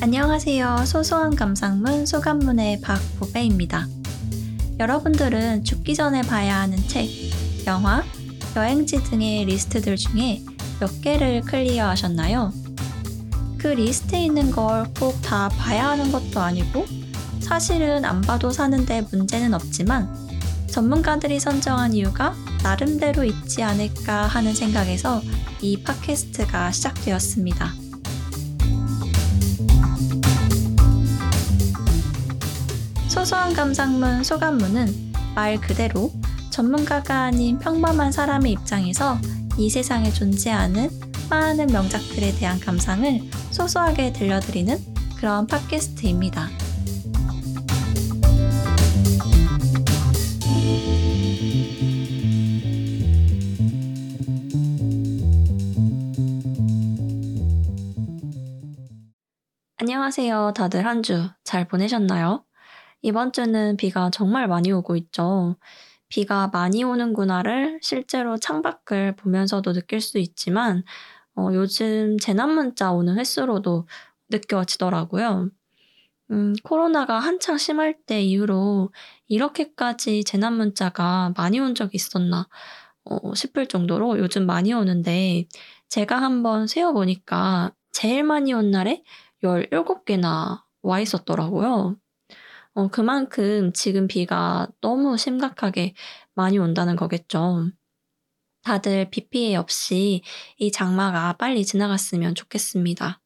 안녕하세요. 소소한 감상문 소감문의 박보배입니다. 여러분들은 죽기 전에 봐야 하는 책, 영화, 여행지 등의 리스트들 중에 몇 개를 clear 하셨나요? 그 리스트에 있는 걸 꼭 다 봐야 하는 것도 아니고 사실은 안 봐도 사는데 문제는 없지만 전문가들이 선정한 이유가 나름대로 있지 않을까 하는 생각에서 이 팟캐스트가 시작되었습니다. 소소한 감상문 소감문은 말 그대로 전문가가 아닌 평범한 사람의 입장에서 이 세상에 존재하는 많은 명작들에 대한 감상을 소소하게 들려드리는 그런 팟캐스트입니다. 안녕하세요. 다들 한 주 잘 보내셨나요? 이번 주는 비가 정말 많이 오고 있죠. 비가 많이 오는구나를 실제로 창밖을 보면서도 느낄 수 있지만 어, 요즘 재난 문자 오는 횟수로도 느껴지더라고요. 음, 코로나가 한창 심할 때 이후로 이렇게까지 재난 문자가 많이 온 적이 있었나 어, 싶을 정도로 요즘 많이 오는데 제가 한번 세어보니까 제일 많이 온 날에 17개나 와 있었더라고요. 어, 그만큼 지금 비가 너무 심각하게 많이 온다는 거겠죠. 다들 비 피해 없이 이 장마가 빨리 지나갔으면 좋겠습니다.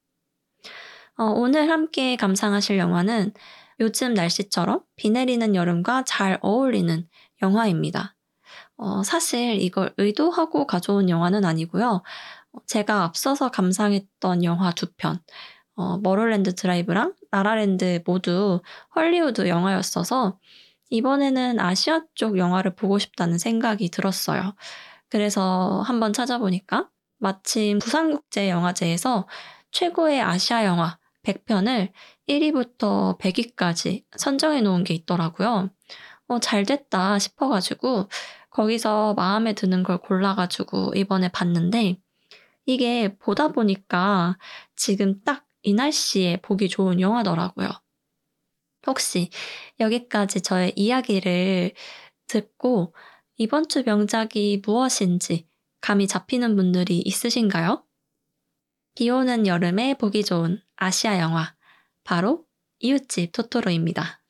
어, 오늘 함께 감상하실 영화는 요즘 날씨처럼 비 내리는 여름과 잘 어울리는 영화입니다. 어, 사실 이걸 의도하고 가져온 영화는 아니고요. 제가 앞서서 감상했던 영화 두 편, 어, 멀홀랜드 드라이브랑 라라랜드 모두 헐리우드 영화였어서 이번에는 아시아 쪽 영화를 보고 싶다는 생각이 들었어요. 그래서 한번 찾아보니까 마침 부산국제영화제에서 최고의 아시아 영화 100편을 1위부터 100위까지 선정해 놓은 게 있더라고요. 어, 잘 됐다 싶어가지고 거기서 마음에 드는 걸 골라가지고 이번에 봤는데 이게 보다 보니까 지금 딱 이 날씨에 보기 좋은 영화더라고요. 혹시 여기까지 저의 이야기를 듣고 이번 주 명작이 무엇인지 감이 잡히는 분들이 있으신가요? 비 오는 여름에 보기 좋은 아시아 영화, 바로 이웃집 토토로입니다.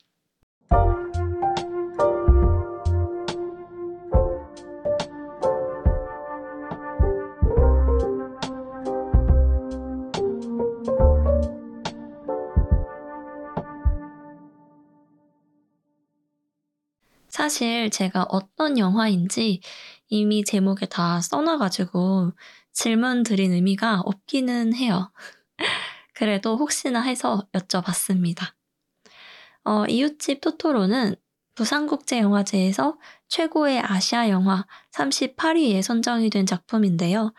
사실 제가 어떤 영화인지 이미 제목에 다 써놔가지고 질문 드린 의미가 없기는 해요. 그래도 혹시나 해서 여쭤봤습니다. 어, 이웃집 토토로는 부산국제영화제에서 최고의 아시아 영화 38위에 선정이 된 작품인데요.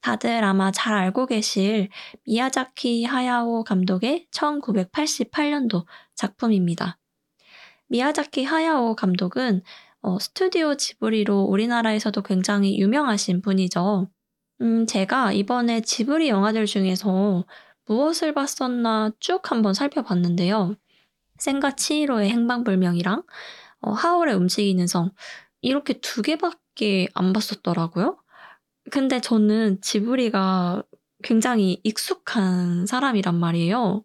다들 아마 잘 알고 계실 미야자키 하야오 감독의 1988년도 작품입니다. 미야자키 하야오 감독은 어, 스튜디오 지브리로 우리나라에서도 굉장히 유명하신 분이죠. 음, 제가 이번에 지브리 영화들 중에서 무엇을 봤었나 쭉 한번 살펴봤는데요. 센가 치히로의 행방불명이랑 어, 하울의 움직이는 성 이렇게 두 개밖에 안 봤었더라고요. 근데 저는 지브리가 굉장히 익숙한 사람이란 말이에요.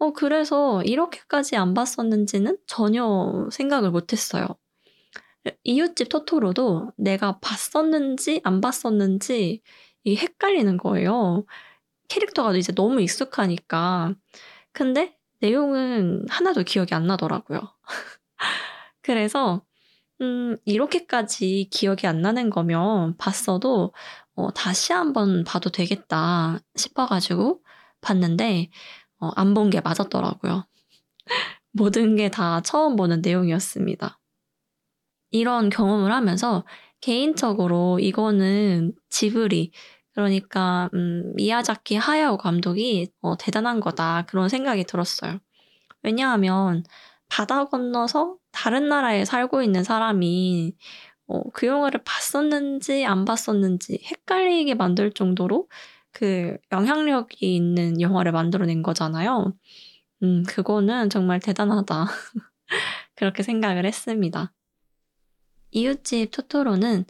어 그래서 이렇게까지 안 봤었는지는 전혀 생각을 못 했어요. 이웃집 토토로도 내가 봤었는지 안 봤었는지 이 헷갈리는 거예요. 캐릭터가 이제 너무 익숙하니까. 근데 내용은 하나도 기억이 안 나더라고요. 그래서 음 이렇게까지 기억이 안 나는 거면 봤어도 어 다시 한번 봐도 되겠다 싶어 가지고 봤는데 어, 안 본 게 맞았더라고요. 모든 게 다 처음 보는 내용이었습니다. 이런 경험을 하면서 개인적으로 이거는 지브리, 그러니까 음, 미야자키 하야오 감독이 어, 대단한 거다 그런 생각이 들었어요. 왜냐하면 바다 건너서 다른 나라에 살고 있는 사람이 어, 그 영화를 봤었는지 안 봤었는지 헷갈리게 만들 정도로 그 영향력이 있는 영화를 만들어낸 거잖아요. 음, 그거는 정말 대단하다. 그렇게 생각을 했습니다. 이웃집 토토로는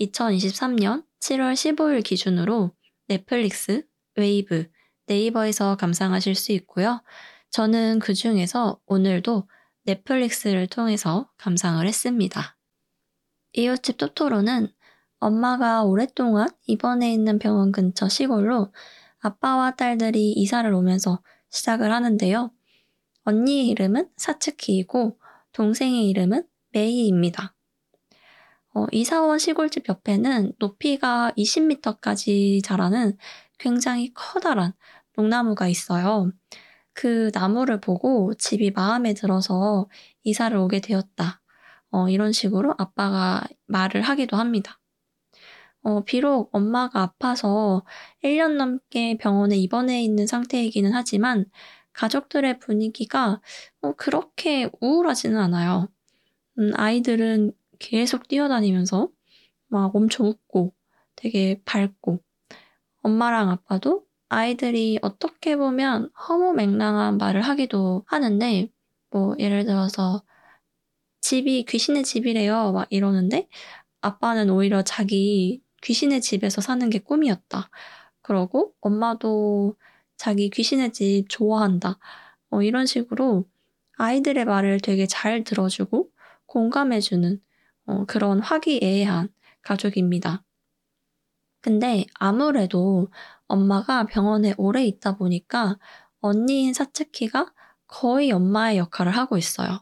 2023년 7월 15일 기준으로 넷플릭스, 웨이브, 네이버에서 감상하실 수 있고요. 저는 그 중에서 오늘도 넷플릭스를 통해서 감상을 했습니다. 이웃집 토토로는 엄마가 오랫동안 입원해 있는 병원 근처 시골로 아빠와 딸들이 이사를 오면서 시작을 하는데요. 언니의 이름은 사츠키이고 동생의 이름은 메이입니다. 어, 이사원 시골집 옆에는 높이가 20m까지 자라는 굉장히 커다란 녹나무가 있어요. 그 나무를 보고 집이 마음에 들어서 이사를 오게 되었다. 어, 이런 식으로 아빠가 말을 하기도 합니다. 어, 비록 엄마가 아파서 1년 넘게 병원에 입원해 있는 상태이기는 하지만 가족들의 분위기가 어, 그렇게 우울하지는 않아요. 음, 아이들은 계속 뛰어다니면서 막 엄청 웃고 되게 밝고 엄마랑 아빠도 아이들이 어떻게 보면 허무맹랑한 말을 하기도 하는데 뭐 예를 들어서 집이 귀신의 집이래요 막 이러는데 아빠는 오히려 자기 귀신의 집에서 사는 게 꿈이었다. 그러고 엄마도 자기 귀신의 집 좋아한다. 어, 이런 식으로 아이들의 말을 되게 잘 들어주고 공감해주는 어, 그런 화기애애한 가족입니다. 근데 아무래도 엄마가 병원에 오래 있다 보니까 언니인 사츠키가 거의 엄마의 역할을 하고 있어요.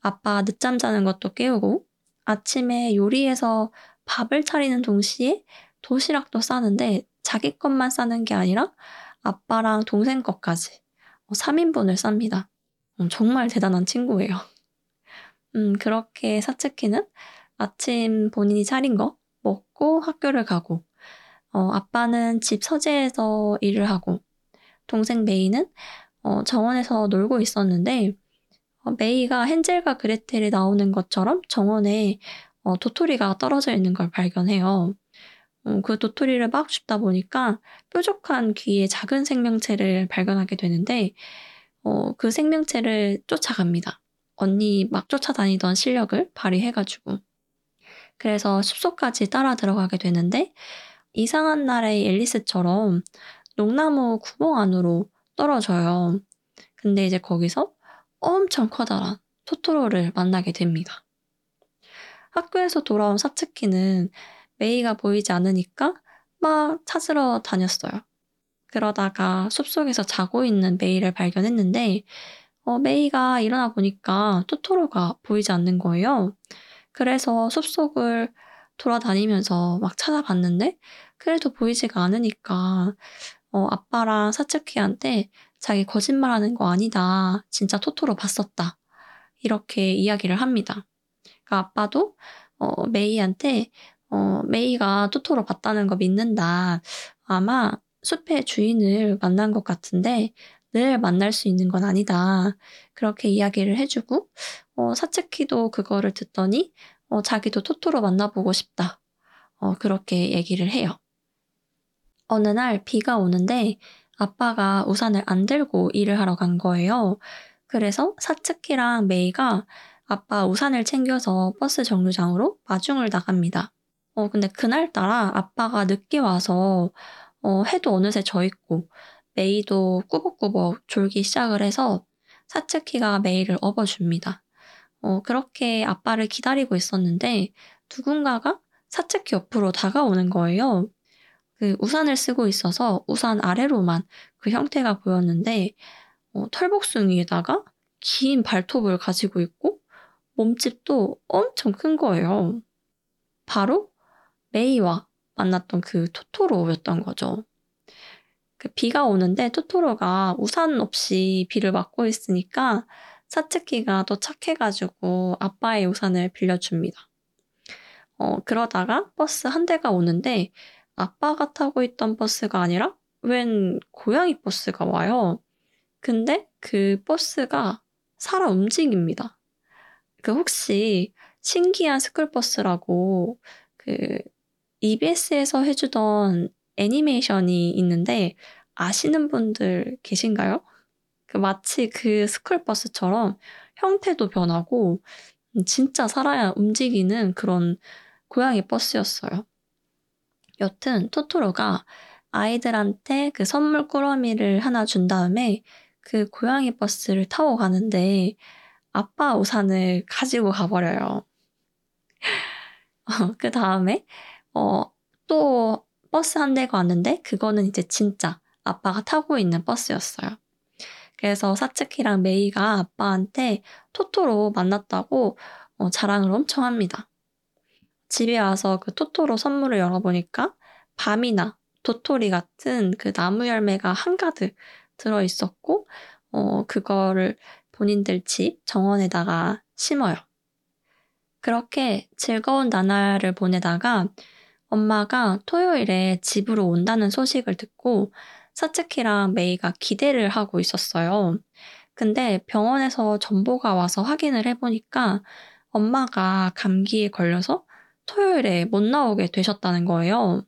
아빠 늦잠 자는 것도 깨우고 아침에 요리해서 밥을 차리는 동시에 도시락도 싸는데 자기 것만 싸는 게 아니라 아빠랑 동생 것까지 3인분을 어, 쌉니다. 음, 정말 대단한 친구예요. 음, 그렇게 사츠키는 아침 본인이 차린 거 먹고 학교를 가고, 어, 아빠는 집 서재에서 일을 하고, 동생 메이는 어, 정원에서 놀고 있었는데, 어, 메이가 헨젤과 그레텔이 나오는 것처럼 정원에 어, 도토리가 떨어져 있는 걸 발견해요. 어, 그 도토리를 막 줍다 보니까 뾰족한 귀의 작은 생명체를 발견하게 되는데, 어, 그 생명체를 쫓아갑니다. 언니 막 쫓아다니던 실력을 발휘해가지고. 그래서 숲속까지 따라 들어가게 되는데, 이상한 나라의 앨리스처럼 녹나무 구멍 안으로 떨어져요. 근데 이제 거기서 엄청 커다란 토토로를 만나게 됩니다. 학교에서 돌아온 사츠키는 메이가 보이지 않으니까 막 찾으러 다녔어요. 그러다가 숲속에서 자고 있는 메이를 발견했는데 어, 메이가 일어나 보니까 토토로가 보이지 않는 거예요. 그래서 숲속을 돌아다니면서 막 찾아봤는데 그래도 보이지가 않으니까 어, 아빠랑 사츠키한테 자기 거짓말하는 거 아니다. 진짜 토토로 봤었다. 이렇게 이야기를 합니다. 아빠도 어, 메이한테 어, 메이가 토토로 봤다는 거 믿는다. 아마 숲의 주인을 만난 것 같은데 늘 만날 수 있는 건 아니다. 그렇게 이야기를 해주고 어, 사츠키도 그거를 듣더니 어, 자기도 토토로 만나보고 싶다. 어, 그렇게 얘기를 해요. 어느 날 비가 오는데 아빠가 우산을 안 들고 일을 하러 간 거예요. 그래서 사츠키랑 메이가 아빠 우산을 챙겨서 버스 정류장으로 마중을 나갑니다. 어, 근데 그날따라 아빠가 늦게 와서 어, 해도 어느새 져 있고 메이도 꾸벅꾸벅 졸기 시작을 해서 사츠키가 메이를 업어줍니다. 어, 그렇게 아빠를 기다리고 있었는데 누군가가 사츠키 옆으로 다가오는 거예요. 그 우산을 쓰고 있어서 우산 아래로만 그 형태가 보였는데 어, 털복숭이에다가 긴 발톱을 가지고 있고 몸집도 엄청 큰 거예요. 바로 메이와 만났던 그 토토로였던 거죠. 그 비가 오는데 토토로가 우산 없이 비를 맞고 있으니까 사츠키가 또 착해가지고 아빠의 우산을 빌려줍니다. 어, 그러다가 버스 한 대가 오는데 아빠가 타고 있던 버스가 아니라 웬 고양이 버스가 와요. 근데 그 버스가 살아 움직입니다. 그 혹시 신기한 스쿨버스라고 그 EBS에서 해주던 애니메이션이 있는데 아시는 분들 계신가요? 그 마치 그 스쿨버스처럼 형태도 변하고 진짜 살아야 움직이는 그런 고양이 버스였어요. 여튼 토토로가 아이들한테 그 선물 꾸러미를 하나 준 다음에 그 고양이 버스를 타고 가는데 아빠 우산을 가지고 가버려요. 어, 그 다음에 어, 또 버스 한 대가 왔는데 그거는 이제 진짜 아빠가 타고 있는 버스였어요. 그래서 사츠키랑 메이가 아빠한테 토토로 만났다고 어, 자랑을 엄청 합니다. 집에 와서 그 토토로 선물을 열어보니까 밤이나 도토리 같은 그 나무 열매가 한가득 들어 있었고, 어, 그거를 본인들 집 정원에다가 심어요. 그렇게 즐거운 나날을 보내다가 엄마가 토요일에 집으로 온다는 소식을 듣고 사츠키랑 메이가 기대를 하고 있었어요. 근데 병원에서 전보가 와서 확인을 해보니까 엄마가 감기에 걸려서 토요일에 못 나오게 되셨다는 거예요.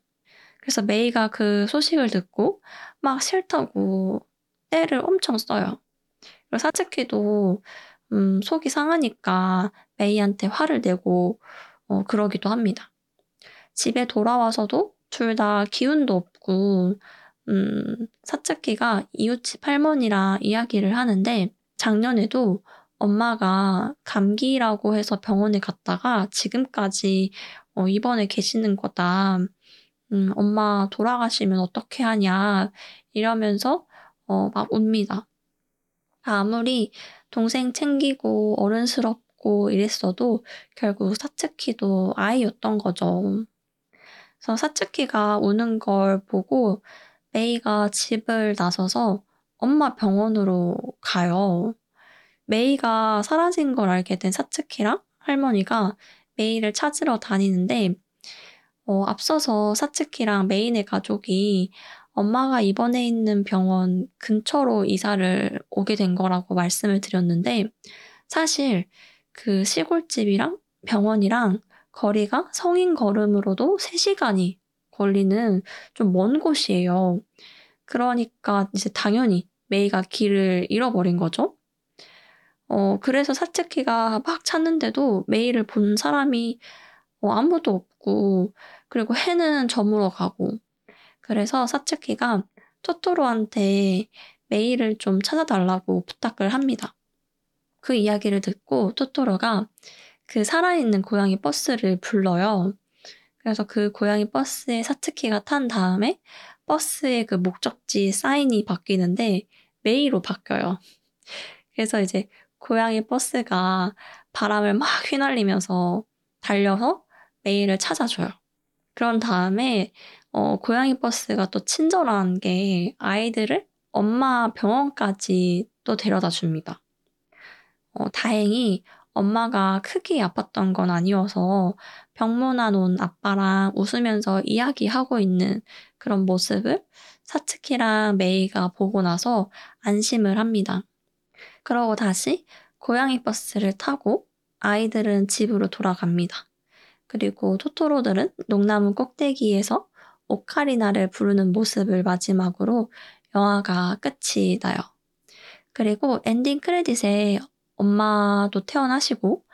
그래서 메이가 그 소식을 듣고 막 싫다고 때를 엄청 써요. 사츠키도 음, 속이 상하니까 메이한테 화를 내고 어, 그러기도 합니다. 집에 돌아와서도 둘 다 기운도 없고 음, 사츠키가 이웃집 할머니랑 이야기를 하는데 작년에도 엄마가 감기라고 해서 병원에 갔다가 지금까지 어, 입원해 계시는 거다. 음, 엄마 돌아가시면 어떻게 하냐 이러면서 어, 막 웁니다. 아무리 동생 챙기고 어른스럽고 이랬어도 결국 사츠키도 아이였던 거죠. 그래서 사츠키가 우는 걸 보고 메이가 집을 나서서 엄마 병원으로 가요. 메이가 사라진 걸 알게 된 사츠키랑 할머니가 메이를 찾으러 다니는데 어, 앞서서 사츠키랑 메인의 가족이 엄마가 입원해 있는 병원 근처로 이사를 오게 된 거라고 말씀을 드렸는데 사실 그 시골집이랑 병원이랑 거리가 성인 걸음으로도 3시간이 걸리는 좀 먼 곳이에요. 그러니까 이제 당연히 메이가 길을 잃어버린 거죠. 어, 그래서 사츠키가 막 찾는데도 메이를 본 사람이 어, 아무도 없고, 그리고 해는 저물어 가고. 그래서 사츠키가 토토로한테 메이를 좀 찾아달라고 부탁을 합니다. 그 이야기를 듣고 토토로가 그 살아있는 고양이 버스를 불러요. 그래서 그 고양이 버스에 사츠키가 탄 다음에 버스의 그 목적지 사인이 바뀌는데 메이로 바뀌어요. 그래서 이제 고양이 버스가 바람을 막 휘날리면서 달려서 메이를 찾아줘요. 그런 다음에 어, 고양이 버스가 또 친절한 게 아이들을 엄마 병원까지 또 데려다 줍니다. 어, 다행히 엄마가 크게 아팠던 건 아니어서 병문안 온 아빠랑 웃으면서 이야기하고 있는 그런 모습을 사츠키랑 메이가 보고 나서 안심을 합니다. 그러고 다시 고양이 버스를 타고 아이들은 집으로 돌아갑니다. 그리고 토토로들은 농나무 꼭대기에서 오카리나를 부르는 모습을 마지막으로 영화가 끝이 나요. 그리고 엔딩 크레딧에 엄마도 태어나시고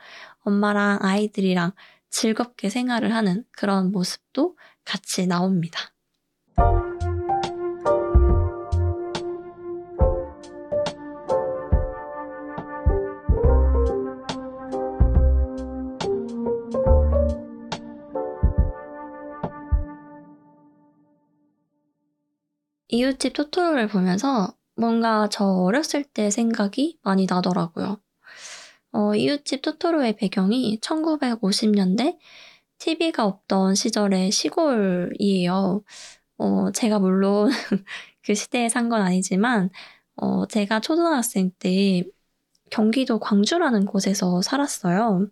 엄마랑 아이들이랑 즐겁게 생활을 하는 그런 모습도 같이 나옵니다. 이웃집 토토로를 보면서 뭔가 저 어렸을 때 생각이 많이 나더라고요. 어, 이웃집 토토로의 배경이 1950년대 TV가 없던 시절의 시골이에요. 어, 제가 물론 그 시대에 산 건 아니지만, 어, 제가 초등학생 때 경기도 광주라는 곳에서 살았어요.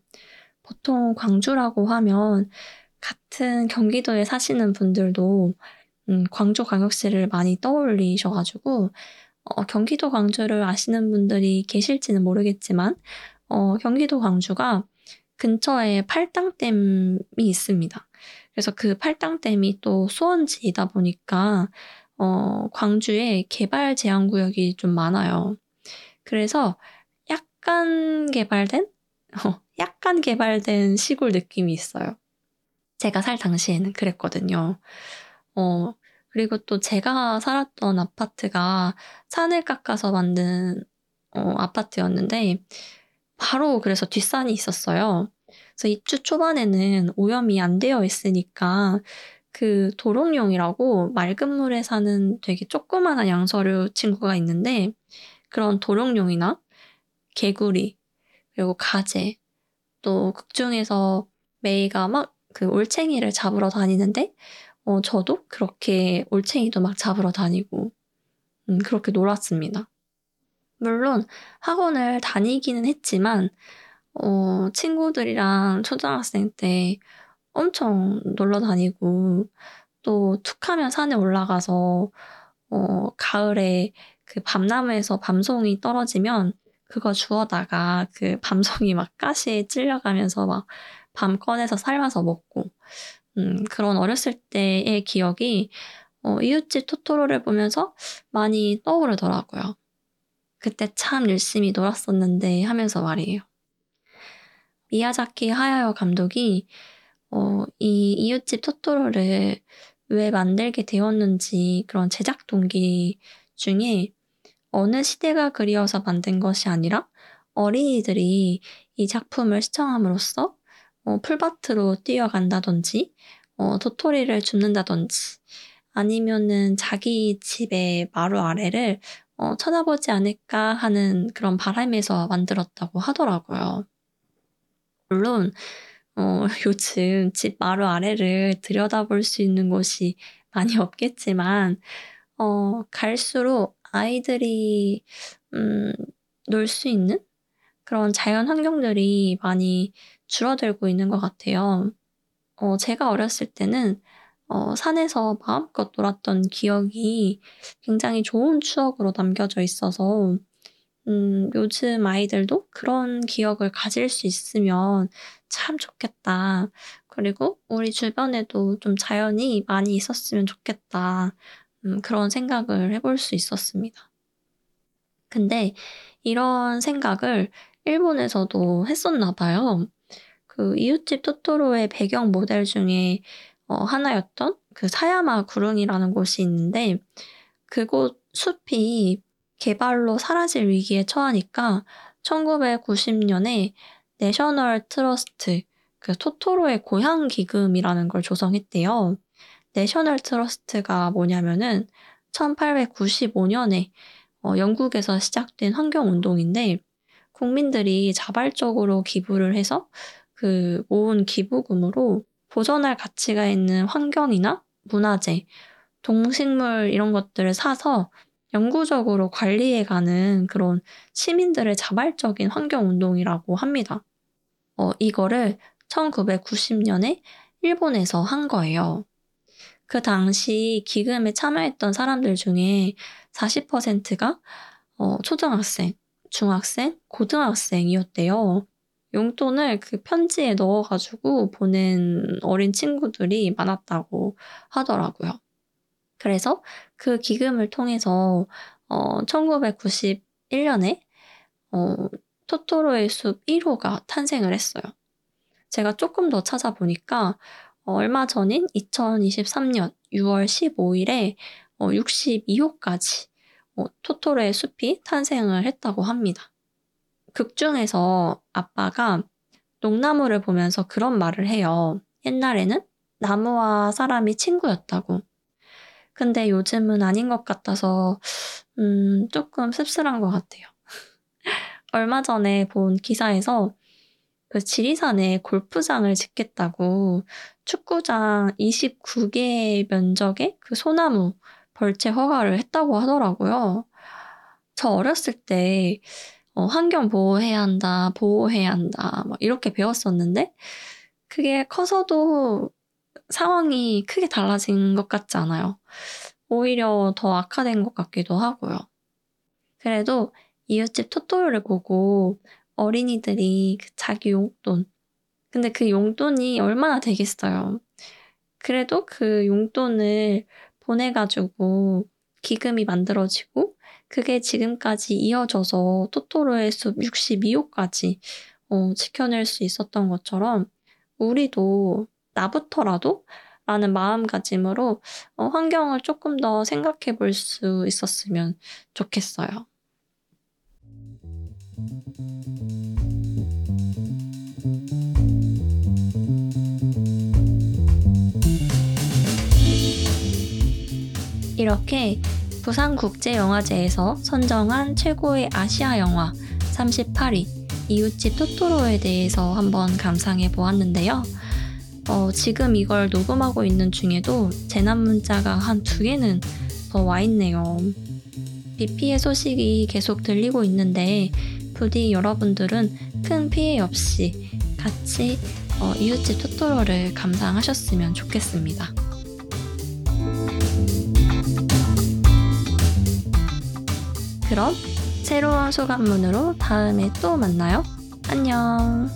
보통 광주라고 하면 같은 경기도에 사시는 분들도 음, 광주 광역시를 많이 떠올리셔가지고 어, 경기도 광주를 아시는 분들이 계실지는 모르겠지만 어, 경기도 광주가 근처에 팔당댐이 있습니다. 그래서 그 팔당댐이 또 수원지이다 보니까 어, 광주에 개발 제한 구역이 좀 많아요. 그래서 약간 개발된 어, 약간 개발된 시골 느낌이 있어요. 제가 살 당시에는 그랬거든요. 어, 그리고 또 제가 살았던 아파트가 산을 깎아서 만든 어, 아파트였는데 바로 그래서 뒷산이 있었어요. 그래서 입주 초반에는 오염이 안 되어 있으니까 그 도롱뇽이라고 맑은 물에 사는 되게 조그마한 양서류 친구가 있는데 그런 도롱뇽이나 개구리 그리고 가재 또 극중에서 메이가 막 그 올챙이를 잡으러 다니는데 어, 저도 그렇게 올챙이도 막 잡으러 다니고 음, 그렇게 놀았습니다. 물론 학원을 다니기는 했지만 어, 친구들이랑 초등학생 때 엄청 놀러 다니고 또 툭하면 산에 올라가서 어, 가을에 그 밤나무에서 밤송이 떨어지면 그거 주워다가 그 밤송이 막 가시에 찔려가면서 막 밤 꺼내서 삶아서 먹고 음, 그런 어렸을 때의 기억이 어, 이웃집 토토로를 보면서 많이 떠오르더라고요. 그때 참 열심히 놀았었는데 하면서 말이에요. 미야자키 하야요 감독이 어, 이 이웃집 토토로를 왜 만들게 되었는지 그런 제작 동기 중에 어느 시대가 그리워서 만든 것이 아니라 어린이들이 이 작품을 시청함으로써 어, 풀밭으로 뛰어간다든지 어, 도토리를 줍는다든지 아니면은 자기 집의 마루 아래를 어, 쳐다보지 않을까 하는 그런 바람에서 만들었다고 하더라고요. 물론 어, 요즘 집 마루 아래를 들여다볼 수 있는 곳이 많이 없겠지만 어, 갈수록 아이들이 음, 놀 수 있는 그런 자연 환경들이 많이 줄어들고 있는 것 같아요. 어, 제가 어렸을 때는 어, 산에서 마음껏 놀았던 기억이 굉장히 좋은 추억으로 남겨져 있어서 음, 요즘 아이들도 그런 기억을 가질 수 있으면 참 좋겠다. 그리고 우리 주변에도 좀 자연이 많이 있었으면 좋겠다. 음, 그런 생각을 해볼 수 있었습니다. 근데 이런 생각을 일본에서도 했었나 봐요. 그 이웃집 토토로의 배경 모델 중에 어, 하나였던 그 사야마 구릉이라는 곳이 있는데 그곳 숲이 개발로 사라질 위기에 처하니까 1990년에 내셔널 트러스트 그 토토로의 고향 기금이라는 걸 조성했대요. 내셔널 트러스트가 뭐냐면은 1895년에 어, 영국에서 시작된 환경 운동인데 국민들이 자발적으로 기부를 해서 그 모은 기부금으로 보존할 가치가 있는 환경이나 문화재, 동식물 이런 것들을 사서 영구적으로 관리해가는 그런 시민들의 자발적인 환경 운동이라고 합니다. 어, 이거를 1990년에 일본에서 한 거예요. 그 당시 기금에 참여했던 사람들 중에 40%가 어, 초등학생, 중학생, 고등학생이었대요. 용돈을 그 편지에 넣어가지고 보낸 어린 친구들이 많았다고 하더라고요. 그래서 그 기금을 통해서 어, 1991년에 어, 토토로의 숲 1호가 탄생을 했어요. 제가 조금 더 찾아보니까 어, 얼마 전인 2023년 6월 15일에 어, 62호까지 어, 토토로의 숲이 탄생을 했다고 합니다. 극 중에서 아빠가 농나무를 보면서 그런 말을 해요. 옛날에는 나무와 사람이 친구였다고. 근데 요즘은 아닌 것 같아서, 음, 조금 씁쓸한 것 같아요. 얼마 전에 본 기사에서 그 지리산에 골프장을 짓겠다고 축구장 29개 면적의 그 소나무 벌채 허가를 했다고 하더라고요. 저 어렸을 때 어, 환경 보호해야 한다, 보호해야 한다, 막 이렇게 배웠었는데, 그게 커서도 상황이 크게 달라진 것 같지 않아요. 오히려 더 악화된 것 같기도 하고요. 그래도 이웃집 토토로를 보고 어린이들이 그 자기 용돈, 근데 그 용돈이 얼마나 되겠어요. 그래도 그 용돈을 보내가지고 기금이 만들어지고 그게 지금까지 이어져서 토토로의 숲 62호까지 어, 지켜낼 수 있었던 것처럼 우리도 나부터라도 라는 마음가짐으로 어, 환경을 조금 더 생각해 볼 수 있었으면 좋겠어요. 이렇게 부산국제영화제에서 선정한 최고의 아시아 영화 38위 이웃집 토토로에 대해서 한번 감상해 보았는데요. 어, 지금 이걸 녹음하고 있는 중에도 재난 문자가 한 두 개는 더 와 있네요. 비 피해 소식이 계속 들리고 있는데 부디 여러분들은 큰 피해 없이 같이 어, 이웃집 토토로를 감상하셨으면 좋겠습니다. 그럼 새로운 소감문으로 다음에 또 만나요. 안녕.